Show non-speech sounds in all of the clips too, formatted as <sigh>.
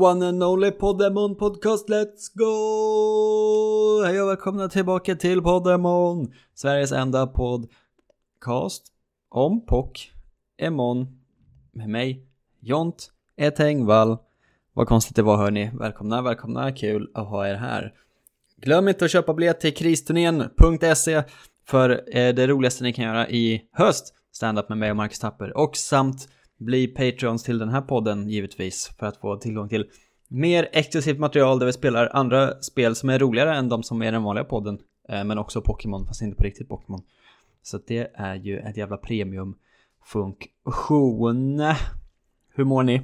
One and only Podemon podcast, let's go! Hej och välkomna tillbaka till Podemon! Sveriges enda podcast om Pokémon med mig, Jont Etengvall. Vad konstigt det var hörni. Välkomna, välkomna, kul att ha er här. Glöm inte att köpa biljett till kristurnén.se för eh, det roligaste ni kan göra i höst. Stand-up med mig och Marcus Tapper och samt bli Patreons till den här podden givetvis för att få tillgång till mer exklusivt material där vi spelar andra spel som är roligare än de som är i den vanliga podden. Eh, men också Pokémon, fast inte på riktigt Pokémon. Så det är ju ett jävla premiumfunktion. Hur mår ni?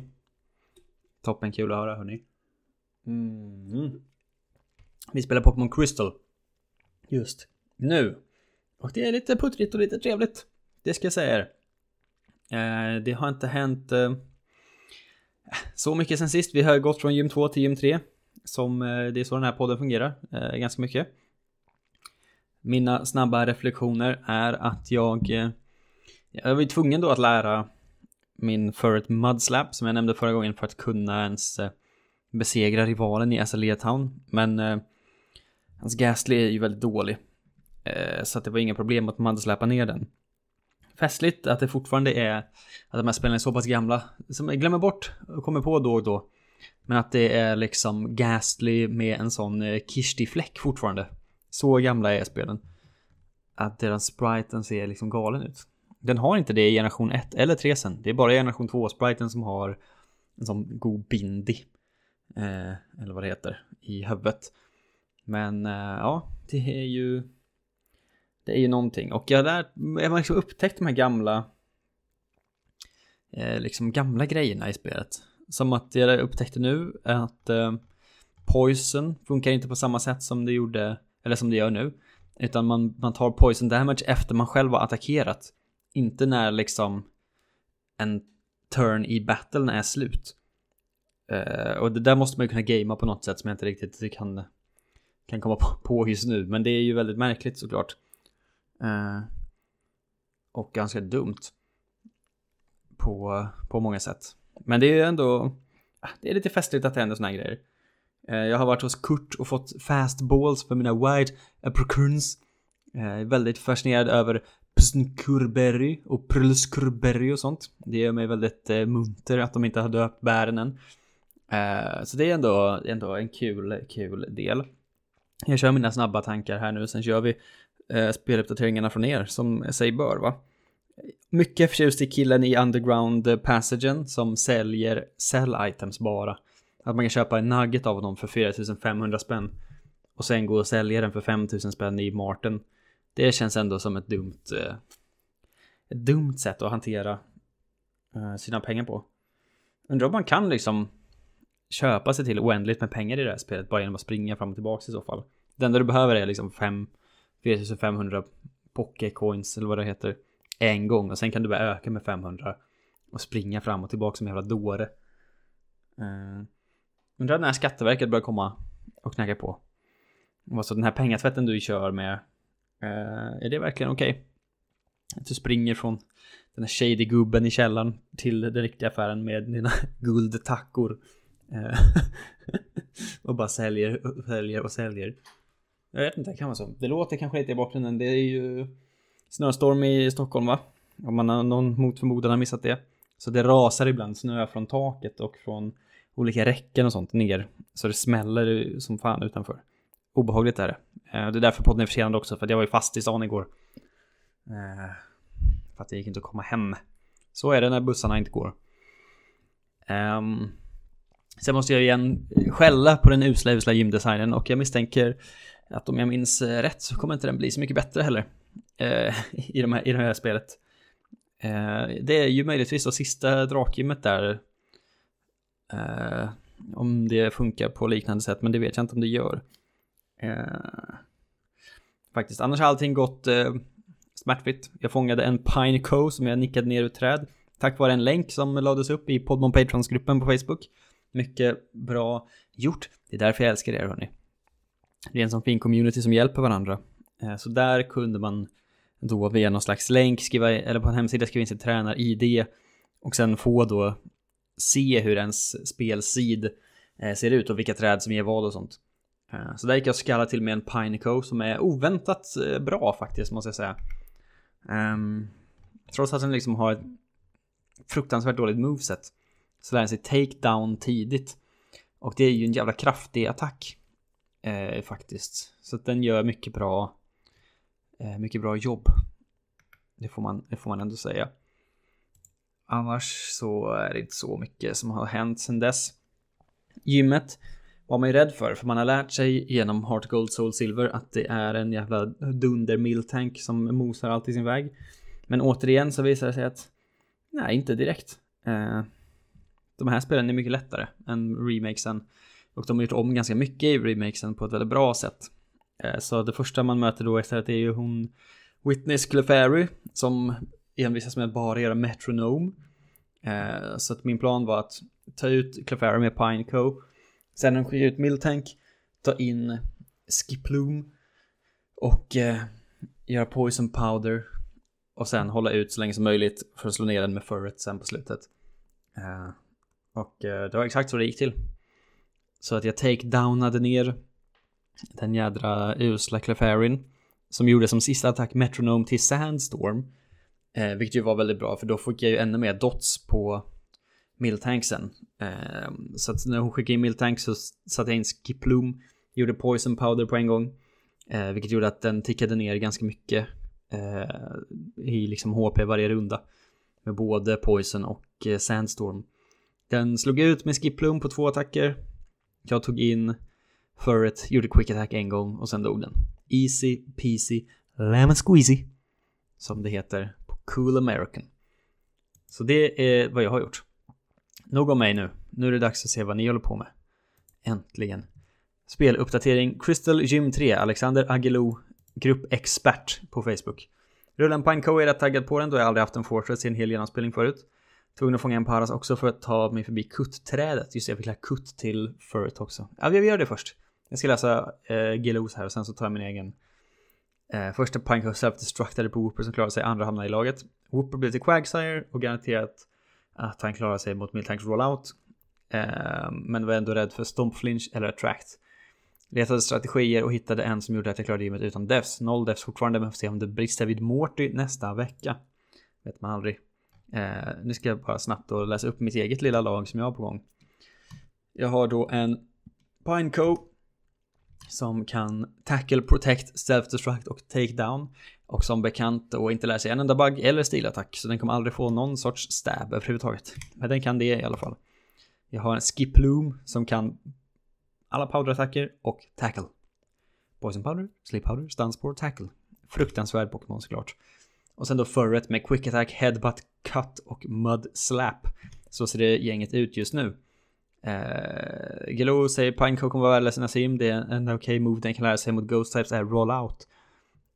Toppen kul att höra hörni. Mm. Vi spelar Pokémon Crystal. Just nu. Och det är lite puttrigt och lite trevligt. Det ska jag säga er. Eh, det har inte hänt eh, så mycket sen sist. Vi har gått från gym 2 till gym 3. Som eh, det är så den här podden fungerar. Eh, ganska mycket. Mina snabba reflektioner är att jag... Eh, jag var ju tvungen då att lära min förut Mudslap som jag nämnde förra gången för att kunna ens eh, besegra rivalen i SLE Town. Men eh, hans Gastly är ju väldigt dålig. Eh, så att det var inga problem att Mudslappa ner den. Festligt att det fortfarande är att de här spelen är så pass gamla som jag glömmer bort och kommer på då och då. Men att det är liksom Ghastly med en sån eh, Kishti-fläck fortfarande. Så gamla är spelen. Att deras spriten ser liksom galen ut. Den har inte det i generation 1 eller 3 sen. Det är bara generation 2-spriten som har en sån god bindi. Eh, eller vad det heter. I huvudet. Men eh, ja, det är ju... Det är ju någonting. Och jag, där, jag har liksom upptäckt de här gamla... Eh, liksom gamla grejerna i spelet. Som att jag upptäckte nu att eh, Poison funkar inte på samma sätt som det gjorde, eller som det gör nu. Utan man, man tar poison damage efter man själv har attackerat. Inte när liksom en turn i battlen är slut. Uh, och det där måste man ju kunna gamea på något sätt som jag inte riktigt kan, kan komma på just nu. Men det är ju väldigt märkligt såklart. Eh, och ganska dumt. På, på många sätt. Men det är ändå, ah, det är lite festligt att det händer såna här grejer. Eh, jag har varit hos Kurt och fått fast balls för mina wide apricorns. Eh, jag är väldigt fascinerad över Psnkurberry och Prlskurberry och sånt. Det gör mig väldigt eh, munter att de inte har döpt bären än. Eh, så det är ändå, ändå en kul, kul del. Jag kör mina snabba tankar här nu, sen kör vi eh, speluppdateringarna från er som sig bör va. Mycket förtjust i killen i Underground Passagen som säljer sell items bara. Att man kan köpa en nugget av honom för 4500 spänn. Och sen gå och sälja den för 5000 spänn i Martin. Det känns ändå som ett dumt, eh, ett dumt sätt att hantera eh, sina pengar på. Undrar om man kan liksom köpa sig till oändligt med pengar i det här spelet bara genom att springa fram och tillbaka i så fall. Det enda du behöver är liksom fem 4500 pokécoins eller vad det heter en gång och sen kan du bara öka med 500 och springa fram och tillbaka som en jävla dåre. Uh, undrar när Skatteverket börjar komma och knacka på. Alltså den här pengatvätten du kör med Uh, är det verkligen okej? Okay? Att du springer från den här shady gubben i källaren till den riktiga affären med dina <laughs> guldtackor. Uh, <laughs> och bara säljer, och säljer och säljer. Jag vet inte, det kan vara så. Det låter kanske lite i bakgrunden. Det är ju snöstorm i Stockholm va? Om man har någon mot förmodan har missat det. Så det rasar ibland snö från taket och från olika räcken och sånt ner. Så det smäller som fan utanför obehagligt är det. Eh, det är därför podden är försenad också, för jag var ju fast i stan igår. Eh, för att det gick inte att komma hem. Så är det när bussarna inte går. Ehm, sen måste jag igen skälla på den usla, usla gymdesignen och jag misstänker att om jag minns eh, rätt så kommer inte den bli så mycket bättre heller. eh, i, de här, I det här spelet. Eh, det är ju möjligtvis då sista drakgymmet där. Eh, om det funkar på liknande sätt, men det vet jag inte om det gör. Eh, faktiskt, annars har allting gått eh, smärtfritt. Jag fångade en Pineco som jag nickade ner ur träd. Tack vare en länk som lades upp i Podmon Patrons-gruppen på Facebook. Mycket bra gjort. Det är därför jag älskar er hörni. Det är en sån fin community som hjälper varandra. Eh, så där kunde man då via någon slags länk skriva, eller på en hemsida skriva in sitt tränar-id och sen få då se hur ens spelsid eh, ser ut och vilka träd som ger vad och sånt. Eh, så där gick jag och skallade till med en Pineco som är oväntat bra faktiskt måste jag säga. Um, trots att den liksom har ett fruktansvärt dåligt moveset så lär den sig take down tidigt. Och det är ju en jävla kraftig attack. Eh, faktiskt. Så att den gör mycket bra. Eh, mycket bra jobb. Det får, man, det får man ändå säga. Annars så är det inte så mycket som har hänt sedan dess. Gymmet var man ju rädd för, för man har lärt sig genom Heart Gold Soul Silver att det är en jävla dunder miltank som mosar allt i sin väg. Men återigen så visar det sig att nej, inte direkt. Eh, de här spelen är mycket lättare än remakesen. Och de har gjort om ganska mycket i remakesen på ett väldigt bra sätt. Eh, så det första man möter då istället är ju hon Whitney Clefairy som envisas med att bara göra Metronome. Eh, så att min plan var att ta ut Clefairy med Pineco. Sen när de skickar ut Miltank, ta in Skiploom och eh, göra Poison Powder och sen hålla ut så länge som möjligt för att slå ner den med Furret sen på slutet. Eh, och det var exakt så det gick till. Så att jag take-downade ner den jädra usla Clefairin som gjorde som sista attack Metronome till Sandstorm. Eh, vilket ju var väldigt bra för då fick jag ju ännu mer dots på Miltanksen. Eh, så att när hon skickade in Miltank så satte jag in Skiplum, gjorde Poison Powder på en gång. Eh, vilket gjorde att den tickade ner ganska mycket eh, i liksom HP varje runda. Med både Poison och eh, Sandstorm. Den slog ut med Skiplum på två attacker. Jag tog in Furret, gjorde quick attack en gång och sen dog den. Easy peasy lemon squeezy. Som det heter på Cool American. Så det är vad jag har gjort. Nog om mig nu. Nu är det dags att se vad ni håller på med. Äntligen. Speluppdatering Crystal Gym 3, Alexander Agelo, gruppexpert på Facebook. Rullen Pineco är rätt taggad på den då jag aldrig haft en Fortress i en hel genomspelning förut. Tvungen att fånga en Paras också för att ta mig förbi kuttträdet. Just det, jag fick lära kutt till förut också. Ja, vi gör det först. Jag ska läsa eh, GLOs här och sen så tar jag min egen. Eh, första Pineco self-destructade på Whooper som klarade sig, andra hamnade i laget. Whooper blev till Quagsire och garanterat att han klarar sig mot Miltanks rollout. Eh, men var ändå rädd för Stomp Flinch eller Attract. Letade strategier och hittade en som gjorde att jag klarade gymmet utan Devs. Noll Devs fortfarande, men får se om det brister vid Morty nästa vecka. Vet man aldrig. Eh, nu ska jag bara snabbt då läsa upp mitt eget lilla lag som jag har på gång. Jag har då en Pineco som kan tackle, protect, self-destruct och take down. Och som bekant då inte lär sig en enda bug eller stilattack, så den kommer aldrig få någon sorts stab överhuvudtaget. Men den kan det i alla fall. Jag har en Skiploom som kan alla powderattacker och tackle. Poison powder, sleep powder, stun tackle. Fruktansvärd Pokémon såklart. Och sen då förrätt med quick attack, headbutt, cut och mud slap. Så ser det gänget ut just nu. Uh, Gelo säger Pineco kommer vara värdelös i Nassim. Det är en okej okay move den kan lära sig mot Ghost Types är roll out.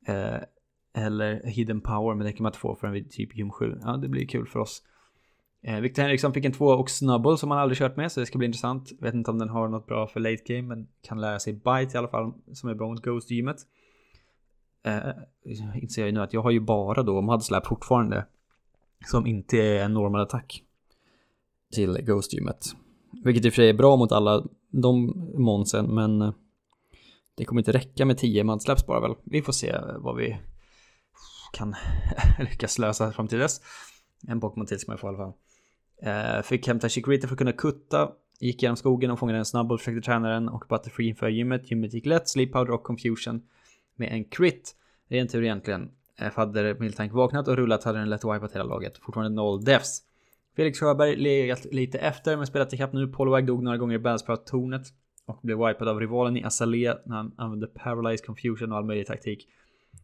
Uh, eller Hidden Power, men det kan man inte få förrän vid typ gym 7. Ja, det blir kul för oss. Eh, Victor Henriksson fick en 2 och Snubble som han aldrig kört med, så det ska bli intressant. Vet inte om den har något bra för late game, men kan lära sig Bite i alla fall, som är bra mot Ghost-gymmet. Eh, eh, inser jag ju nu att jag har ju bara då Mudslap fortfarande. Som inte är en normal attack. Till Ghost-gymmet. Vilket i och för sig är bra mot alla de monsen, men eh, det kommer inte räcka med 10 Mudslaps bara väl. Vi får se eh, vad vi kan <laughs> lyckas lösa fram till dess. En Pokémon till ska man få i alla fall. Eh, fick hämta Chikorita för att kunna kutta. Gick genom skogen och fångade en snabb och försökte träna den och Butterfree inför gymmet. Gymmet gick lätt, Sleep Powder och Confusion med en crit. Ren tur egentligen. För hade Miltank vaknat och rullat hade den lätt wipat hela laget. Fortfarande noll defs. Felix Sjöberg legat lite efter men spelat ikapp nu. Polowag dog några gånger i Bellsprout-tornet och blev wipad av rivalen i Azalea när han använde Paralyze Confusion och all möjlig taktik.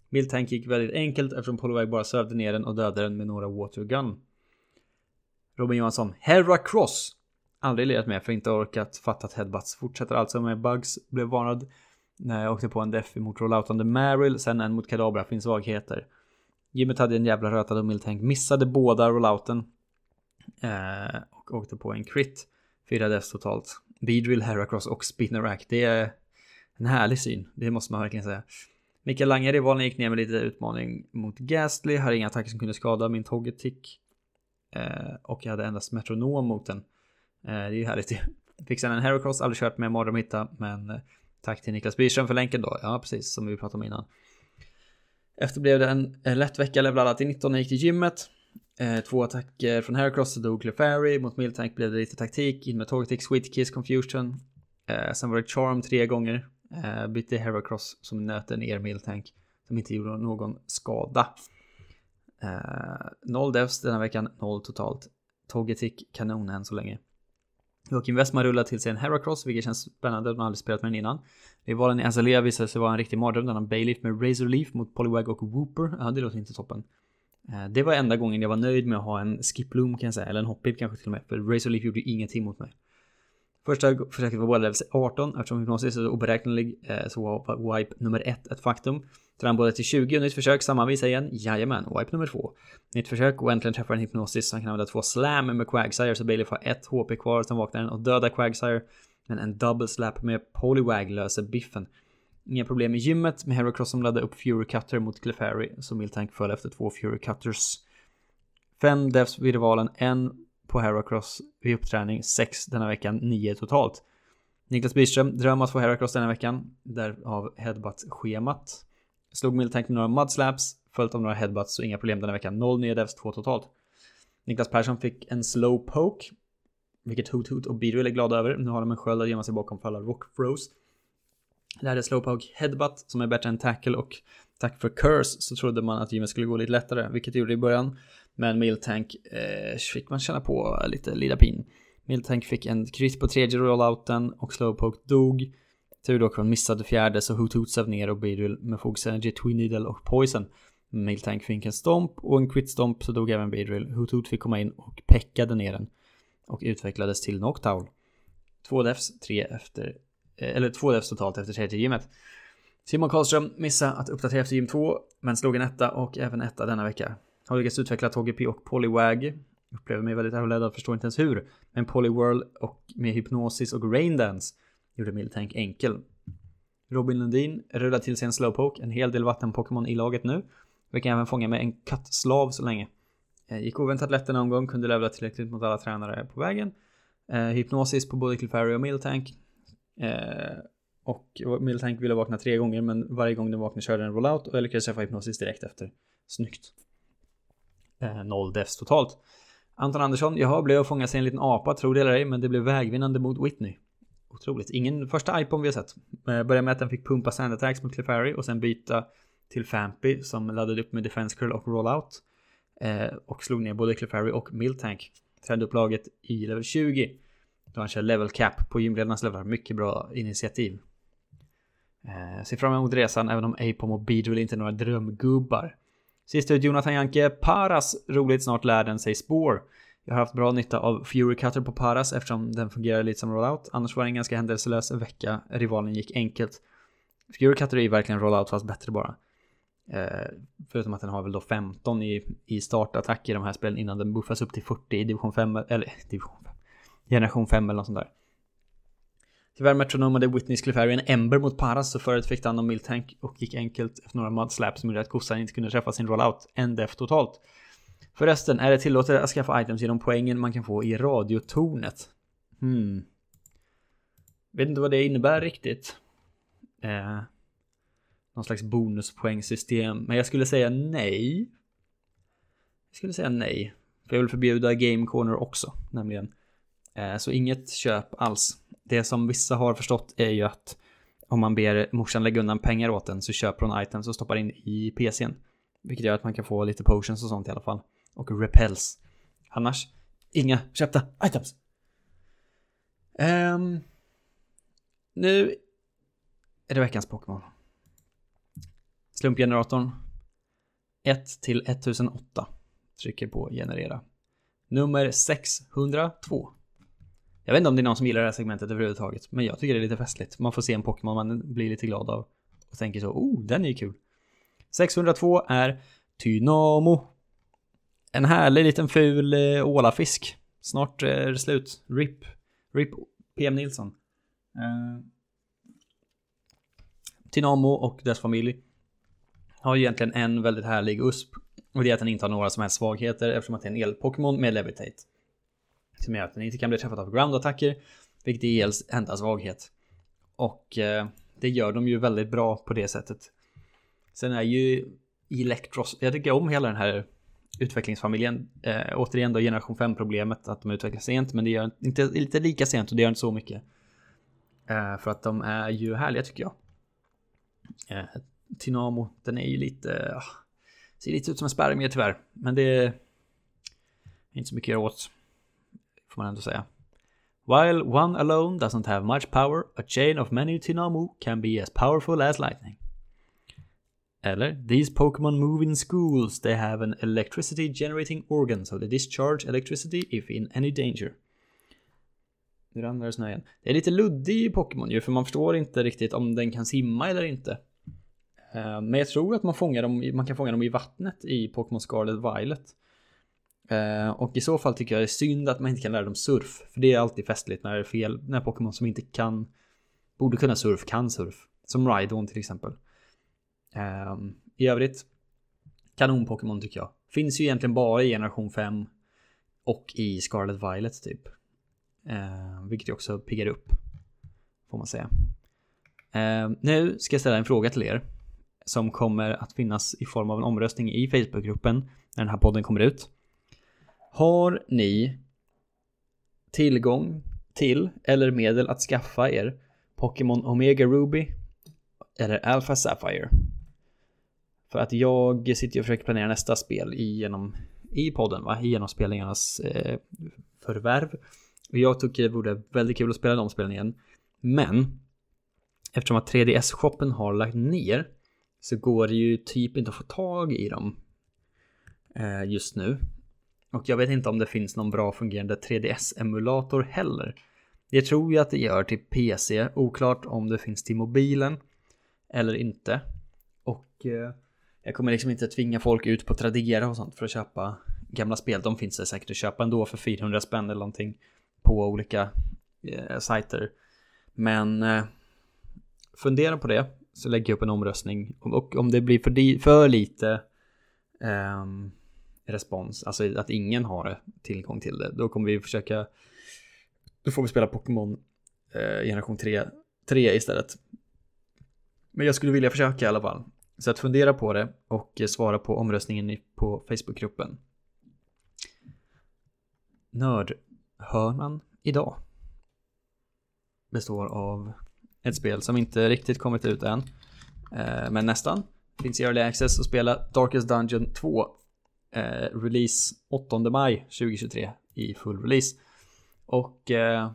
Miltank gick väldigt enkelt eftersom Polowag bara sövde ner den och dödade den med några watergun. Robin Johansson, Herra Cross. Aldrig lirat med för inte orkat fatta att headbutts. Fortsätter alltså med bugs. Blev varnad när jag åkte på en def mot rolloutande merrill, sen en mot Kadabra, finns svagheter. Gymmet hade en jävla röta då Miltank missade båda rollouten. Eh, och åkte på en crit. Fyra deaths totalt. Beedrill, Heracross och Spinnerack. Det är en härlig syn. Det måste man verkligen säga. Mikael Lange, rivalen, gick ner med lite utmaning mot Gastly. Hade inga attacker som kunde skada min Togetic. Eh, och jag hade endast metronom mot den. Eh, det är ju härligt ju. Fick sen en Heracross, aldrig kört med mardröm hitta, men eh, tack till Niklas Byström för länken då. Ja, precis som vi pratade om innan. Efter blev det en, lätt vecka, levlade till 19 och gick till gymmet. Eh, två attacker från Heracross, så dog Clefairy. Mot Miltank blev det lite taktik. In med Togetic, Sweet Kiss, Confusion. Eh, sen var det Charm tre gånger. Eh, bytte Heracross som nöter ner Miltank. Som inte gjorde någon skada. Eh, noll devs denna veckan, noll totalt. Togetic kanon än så länge. Joakim Westman rullar till sig en Heracross, vilket känns spännande. De har aldrig spelat med den innan. Rivalen i Azalea alltså, visade sig vara en riktig mardröm. Den har Bayleaf med Razor Leaf mot Polywag och Wooper. Ja, det låter inte toppen. Eh, det var enda gången jag var nöjd med att ha en Skiploom kan jag säga, eller en Hoppip kanske till och med. För Razor Leaf gjorde ingenting mot mig. Första försöket var bara level 18 eftersom hypnosis är oberäknelig eh, så var wipe nummer 1 ett faktum. Tränar både till 20 och nytt försök, samma visa igen. Jajamän, wipe nummer 2. Nytt försök och äntligen träffar en hypnosis. Han kan använda två slam med Quagsire så Bailey får ett HP kvar. Sen vaknar den och dödar Quagsire. Men en double slap med Polywag löser biffen. Inga problem i gymmet med Herocross som laddade upp Fury Cutter mot Clefairy. Så Miltank föll efter två Fury Cutters. Fem devs vid rivalen, en på Heracross vid uppträning, sex denna veckan, nio totalt. Niklas Byström drömmer att få Heracross denna veckan, därav headbutt-schemat. Slog Miltank med några mudslaps, följt av några headbutts så inga problem denna veckan. Noll nya devs, två totalt. Niklas Persson fick en slow poke, vilket Hoot Hoot och Beedrill är glada över. Nu har de en sköld att gömma sig bakom för alla rock. Lärde slowpoke headbutt som är bättre än tackle och tack för curse så trodde man att gymmet skulle gå lite lättare, vilket det gjorde i början. Men Miltank eh, fick man känna på lite lida pin. Miltank fick en crit på tredje rollouten och slowpoke dog. Tur dock från missade fjärde så Hoot söv ner och Beedrill med fokus Energy, Twin Needle och Poison. Miltank fick en stomp och en quit stomp så dog även Beedrill. Hoot Hoot fick komma in och peckade ner den. Och utvecklades till Noctowl. Två defs, tre efter Eh, eller två devs totalt efter tredje gymmet. Simon Karlström missade att uppdatera efter gym 2, men slog en etta och även etta denna vecka. Har lyckats utveckla HGP och Polywag. Upplever mig väldigt överledd förstår inte ens hur. Men Polyworld och med hypnosis och raindance gjorde Miltank enkel. Robin Lundin rullar till sig en slowpoke, en hel del vatten-Pokémon i laget nu. Vi kan även fånga med en kattslav så länge. Eh, gick oväntat lätt en omgång, kunde levla tillräckligt mot alla tränare på vägen. Eh, hypnosis på både Clefairy och Miltank. Eh, och Miltank ville vakna tre gånger men varje gång den vaknade körde den rollout och jag lyckades träffa hypnosis direkt efter. Snyggt. Eh, noll deaths totalt. Anton Andersson, jaha, blev att fångad sig en liten apa, tro det eller ej, men det blev vägvinnande mot Whitney. Otroligt. Ingen första iPhone vi har sett. Eh, började med att den fick pumpa sandattacks mot Clefairy och sen byta till Fampy som laddade upp med Defense Curl och Rollout. Eh, och slog ner både Clefairy och Miltank. Tränade upp laget i level 20. Då han kör level cap på gymledarnas level. Mycket bra initiativ. Eh, ser fram emot resan även om Apom och Beedrill inte är några drömgubbar. Sist ut Jonathan Janke. Paras. Roligt snart lär den sig spår. Jag har haft bra nytta av Fury Cutter på Paras eftersom den fungerar lite som rollout. Annars var det en ganska händelselös vecka. Rivalen gick enkelt. Fury Cutter är ju verkligen rollout fast bättre bara. Eh, förutom att den har väl då 15 i, i startattack i de här spelen innan den buffas upp till 40 i division 5, eller <laughs> division 5, generation 5 eller något sånt där. Tyvärr metronomade Whitney Clefairy en Ember mot Paras så förut fick han om Miltank och gick enkelt efter några mudslaps som gjorde att kossan inte kunde träffa sin rollout. En def totalt. Förresten, är det tillåtet att skaffa items genom poängen man kan få i radiotornet? Hmm. Vet inte vad det innebär riktigt. Eh, någon slags bonuspoängsystem. Men jag skulle säga nej. Jag skulle säga nej. För jag vill förbjuda Game Corner också, nämligen. Eh, så inget köp alls. Det som vissa har förstått är ju att om man ber morsan lägga undan pengar åt en så köper hon items och stoppar in i PCn. Vilket gör att man kan få lite potions och sånt i alla fall. Och repels. Annars, inga köpta items. Um, nu är det veckans Pokémon. Slumpgeneratorn. 1 till 1008. Trycker på generera. Nummer 602. Jag vet inte om det är någon som gillar det här segmentet överhuvudtaget, men jag tycker det är lite festligt. Man får se en Pokémon man blir lite glad av och tänker så, oh, den är ju kul. 602 är Tynamo. En härlig liten ful eh, ålafisk. Snart eh, är det slut. RIP. RIP PM Nilsson. Eh, uh, Tynamo och dess familj har ju egentligen en väldigt härlig USP. Och det är att den inte har några som helst svagheter eftersom att det är en el-Pokémon med Levitate. Som gör att den inte kan bli träffad av ground-attacker. Vilket är ELs enda svaghet. Och eh, det gör de ju väldigt bra på det sättet. Sen är ju Electros, jag tycker om hela den här utvecklingsfamiljen. Eh, återigen då generation 5 problemet att de utvecklas sent men det gör inte lite lika sent och det gör inte så mycket. Eh, för att de är ju härliga tycker jag. Eh, Tinamo, den är ju lite, ah, ser lite ut som en spermie tyvärr. Men det är inte så mycket att göra åt. Får man ändå säga. While one alone doesn't have much power, a chain of many Tinamu can be as powerful as lightning. Eller, these Pokémon move in schools. They have an electricity generating organ, so they discharge electricity if in any danger. Nu ramlar det snö igen. Det är lite luddig Pokémon ju, för man förstår inte riktigt om den kan simma eller inte. Eh, men jag tror att man, fångar dem, man kan fånga dem i vattnet i Pokémon Scarlet Violet. Eh, och i så fall tycker jag det är synd att man inte kan lära dem surf. För det är alltid festligt när det är fel, när Pokémon som inte kan, borde kunna surf, kan surf. Som Rhydon till exempel. Ehm, I övrigt, kanon-Pokémon tycker jag. Finns ju egentligen bara i generation 5 och i Scarlet Violet typ. Ehm, vilket ju också piggar upp. Får man säga. Ehm, nu ska jag ställa en fråga till er. Som kommer att finnas i form av en omröstning i Facebookgruppen när den här podden kommer ut. Har ni tillgång till eller medel att skaffa er Pokémon Omega Ruby eller Alpha Sapphire? För att jag sitter och försöker planera nästa spel genom, i podden, va? genom spelningarnas eh, förvärv. Och jag tycker det vore väldigt kul att spela de spelen igen. Men eftersom att 3DS-shoppen har lagt ner så går det ju typ inte att få tag i dem eh, just nu. Och jag vet inte om det finns någon bra fungerande 3DS-emulator heller. Jag tror ju att det gör till PC, oklart om det finns till mobilen eller inte. Och eh, jag kommer liksom inte tvinga folk ut på Tradera och sånt för att köpa gamla spel. De finns det säkert att köpa ändå för 400 spänn eller någonting på olika eh, sajter. Men eh, fundera på det så lägger jag upp en omröstning och om det blir för, för lite eh, respons, alltså att ingen har tillgång till det, då kommer vi försöka då får vi spela Pokémon eh, generation 3, 3 istället. Men jag skulle vilja försöka i alla fall. Så att fundera på det och svara på omröstningen på Facebookgruppen. Nördhörnan idag består av ett spel som inte riktigt kommit ut än. Eh, men nästan. Finns i Early Access att spela Darkest Dungeon 2. Eh, release 8 maj 2023 i full release. Och eh,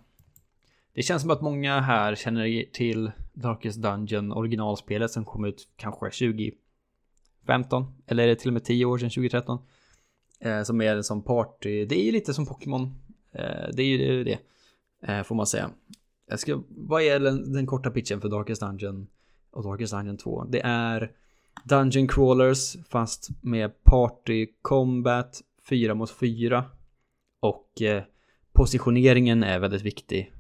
det känns som att många här känner till Darkest Dungeon originalspelet som kom ut kanske 2015 eller är det till och med 10 år sedan 2013 eh, som är en sån party. Det är ju lite som Pokémon. Eh, det är ju det eh, får man säga. Jag ska, vad är den, den korta pitchen för Darkest Dungeon och Darkest Dungeon 2 det är Dungeon crawlers fast med party combat 4 mot 4 och eh, positioneringen är väldigt viktig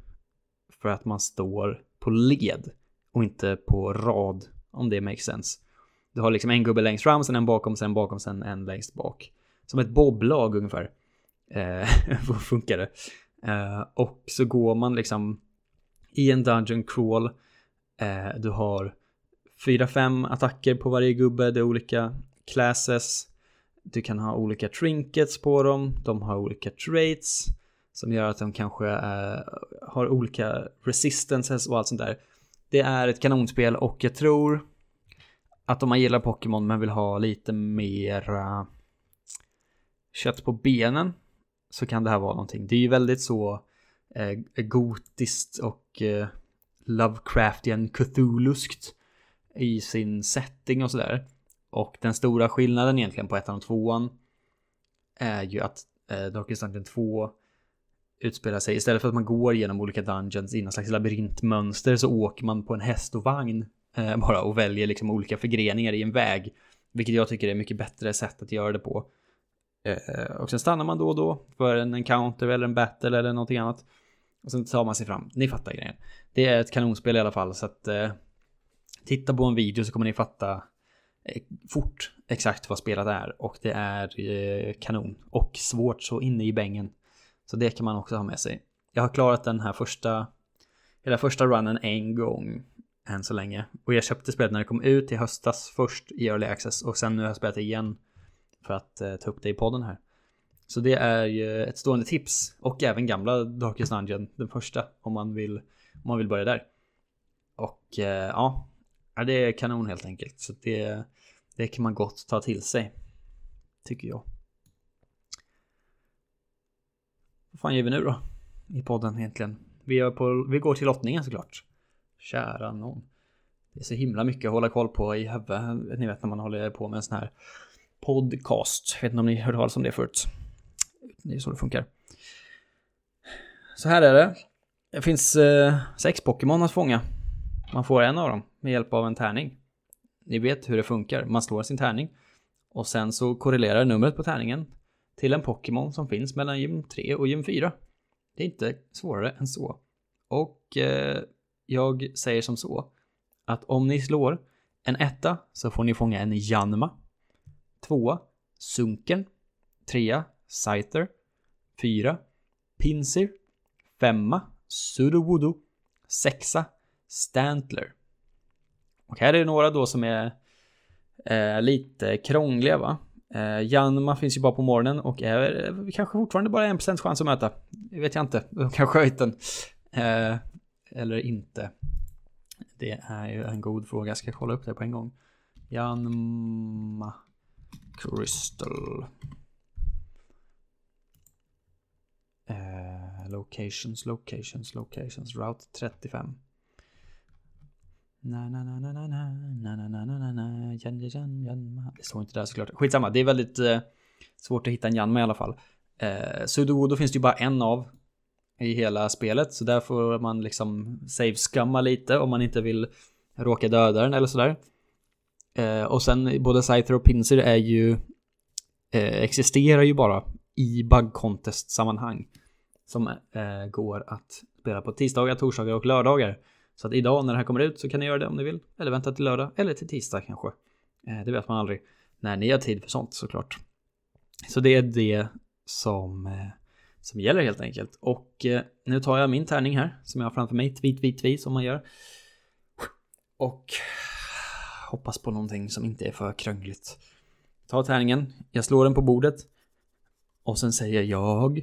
för att man står på led och inte på rad om det makes sense. Du har liksom en gubbe längst fram, sen en bakom, sen bakom, sen en längst bak. Som ett boblag ungefär. Eh, <laughs> funkar det. Eh, och så går man liksom i en dungeon crawl. Eh, du har fyra, fem attacker på varje gubbe. Det är olika classes. Du kan ha olika trinkets på dem. De har olika traits. Som gör att de kanske äh, har olika resistances och allt sånt där. Det är ett kanonspel och jag tror att om man gillar Pokémon men vill ha lite mer uh, kött på benen så kan det här vara någonting. Det är ju väldigt så uh, gotiskt och uh, Lovecraftian Cthulhuskt i sin setting och sådär. Och den stora skillnaden egentligen på ettan och tvåan är ju att eh, Darkest Dungeon 2 utspelar sig. Istället för att man går genom olika dungeons i någon slags labyrintmönster så åker man på en häst och vagn eh, bara och väljer liksom olika förgreningar i en väg. Vilket jag tycker är mycket bättre sätt att göra det på. Eh, och sen stannar man då och då för en encounter eller en battle eller någonting annat. Och sen tar man sig fram. Ni fattar grejen. Det är ett kanonspel i alla fall så att eh, titta på en video så kommer ni fatta eh, fort exakt vad spelet är och det är eh, kanon och svårt så inne i bängen. Så det kan man också ha med sig. Jag har klarat den här första, hela första runnen en gång än så länge. Och jag köpte spelet när det kom ut i höstas först i Early Access och sen nu har jag spelat det igen för att eh, ta upp det i podden här. Så det är ju ett stående tips och även gamla Darkest Dungeon, den första, om man vill, om man vill börja där. Och ja, ja, det är kanon helt enkelt. Så det, det kan man gott ta till sig. Tycker jag. Vad fan gör vi nu då? I podden egentligen. Vi, är på, vi går till lottningen såklart. Kära någon. Det är så himla mycket att hålla koll på i huvudet. Ni vet när man håller på med en sån här podcast. Jag vet inte om ni hörde talas om det förut. Det är så det funkar. Så här är det. Det finns eh, sex Pokémon att fånga. Man får en av dem med hjälp av en tärning. Ni vet hur det funkar. Man slår sin tärning och sen så korrelerar numret på tärningen till en Pokémon som finns mellan gym 3 och gym 4. Det är inte svårare än så. Och eh, jag säger som så att om ni slår en etta så får ni fånga en Janma. Tvåa Sunken. Trea Scyther. Fyra Pinsir. Femma Sudowoodo. Sexa Stantler. Och här är det några då som är eh, lite krångliga va. Eh, Janma finns ju bara på morgonen och är eh, kanske fortfarande bara en procents chans att möta. Det vet jag inte. De kanske har den. Eh, eller inte. Det är ju en god fråga. Jag ska kolla upp det på en gång. Janma Crystal. Eh, locations, locations, locations. Route 35. Na, na, na, na, na, na, na, na, na, na, na, jan, jan, jan, Det står inte där såklart. Skitsamma, det är väldigt eh, svårt att hitta en Janma i alla fall. Eh, Sudowodo finns det ju bara en av i hela spelet, så där får man liksom save-skamma lite om man inte vill råka döda den eller sådär. Eh, och sen både Scyther och Pinser är ju eh, existerar ju bara i bug contest sammanhang som eh, går att spela på tisdagar, torsdagar och lördagar. Så att idag när det här kommer ut så kan ni göra det om ni vill. Eller vänta till lördag eller till tisdag kanske. Eh, det vet man aldrig. När ni har tid för sånt såklart. Så det är det som, eh, som gäller helt enkelt. Och eh, nu tar jag min tärning här som jag har framför mig. Tweet, tweet, tweet som man gör. Och hoppas på någonting som inte är för krångligt. Ta tärningen, jag slår den på bordet. Och sen säger jag...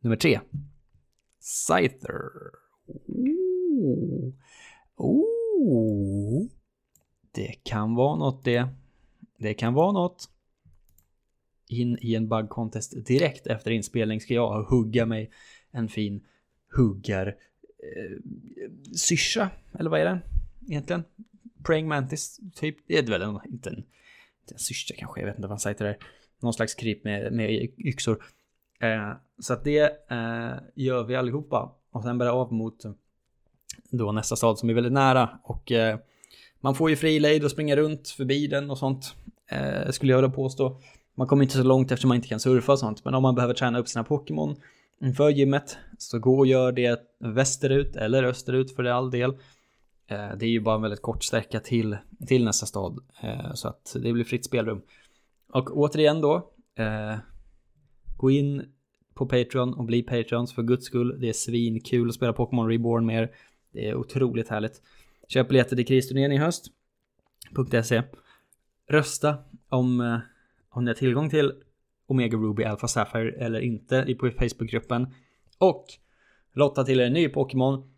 Nummer tre. Scyther. Oh. Oh. Det kan vara något det. Det kan vara något. In i en bug contest direkt efter inspelning ska jag hugga mig en fin huggar eh, syrsa, eller vad är det egentligen? Praying Mantis, typ. Det är väl en, inte en, inte en syrsa kanske, jag vet inte vad han säger till det. Någon slags kryp med, med yxor. Eh, så att det eh, gör vi allihopa. Och sen börjar av mot då nästa stad som är väldigt nära. Och eh, man får ju fri lejd och springa runt förbi den och sånt. Eh, skulle jag vilja påstå. Man kommer inte så långt eftersom man inte kan surfa och sånt. Men om man behöver träna upp sina Pokémon inför gymmet så gå och gör det västerut eller österut för all del. Eh, det är ju bara en väldigt kort sträcka till, till nästa stad. Eh, så att det blir fritt spelrum. Och återigen då. Eh, gå in på Patreon och bli Patreons för guds skull. Det är svinkul att spela Pokémon Reborn med er. Det är otroligt härligt. Köp biljetter till kristurneringen i höst. .se. Rösta om, om ni har tillgång till Omega Ruby Alpha Sapphire eller inte i Facebookgruppen. Och lotta till er en ny Pokémon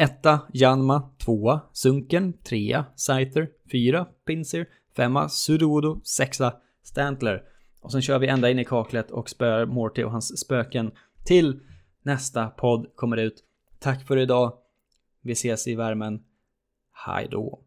Etta Janma, tvåa Sunken, trea Scyther, fyra Pinsir, femma Sudowoodo, sexa Stantler. Och sen kör vi ända in i kaklet och spöar Morty och hans spöken till nästa podd kommer ut. Tack för idag. Vi ses i värmen. Hej då.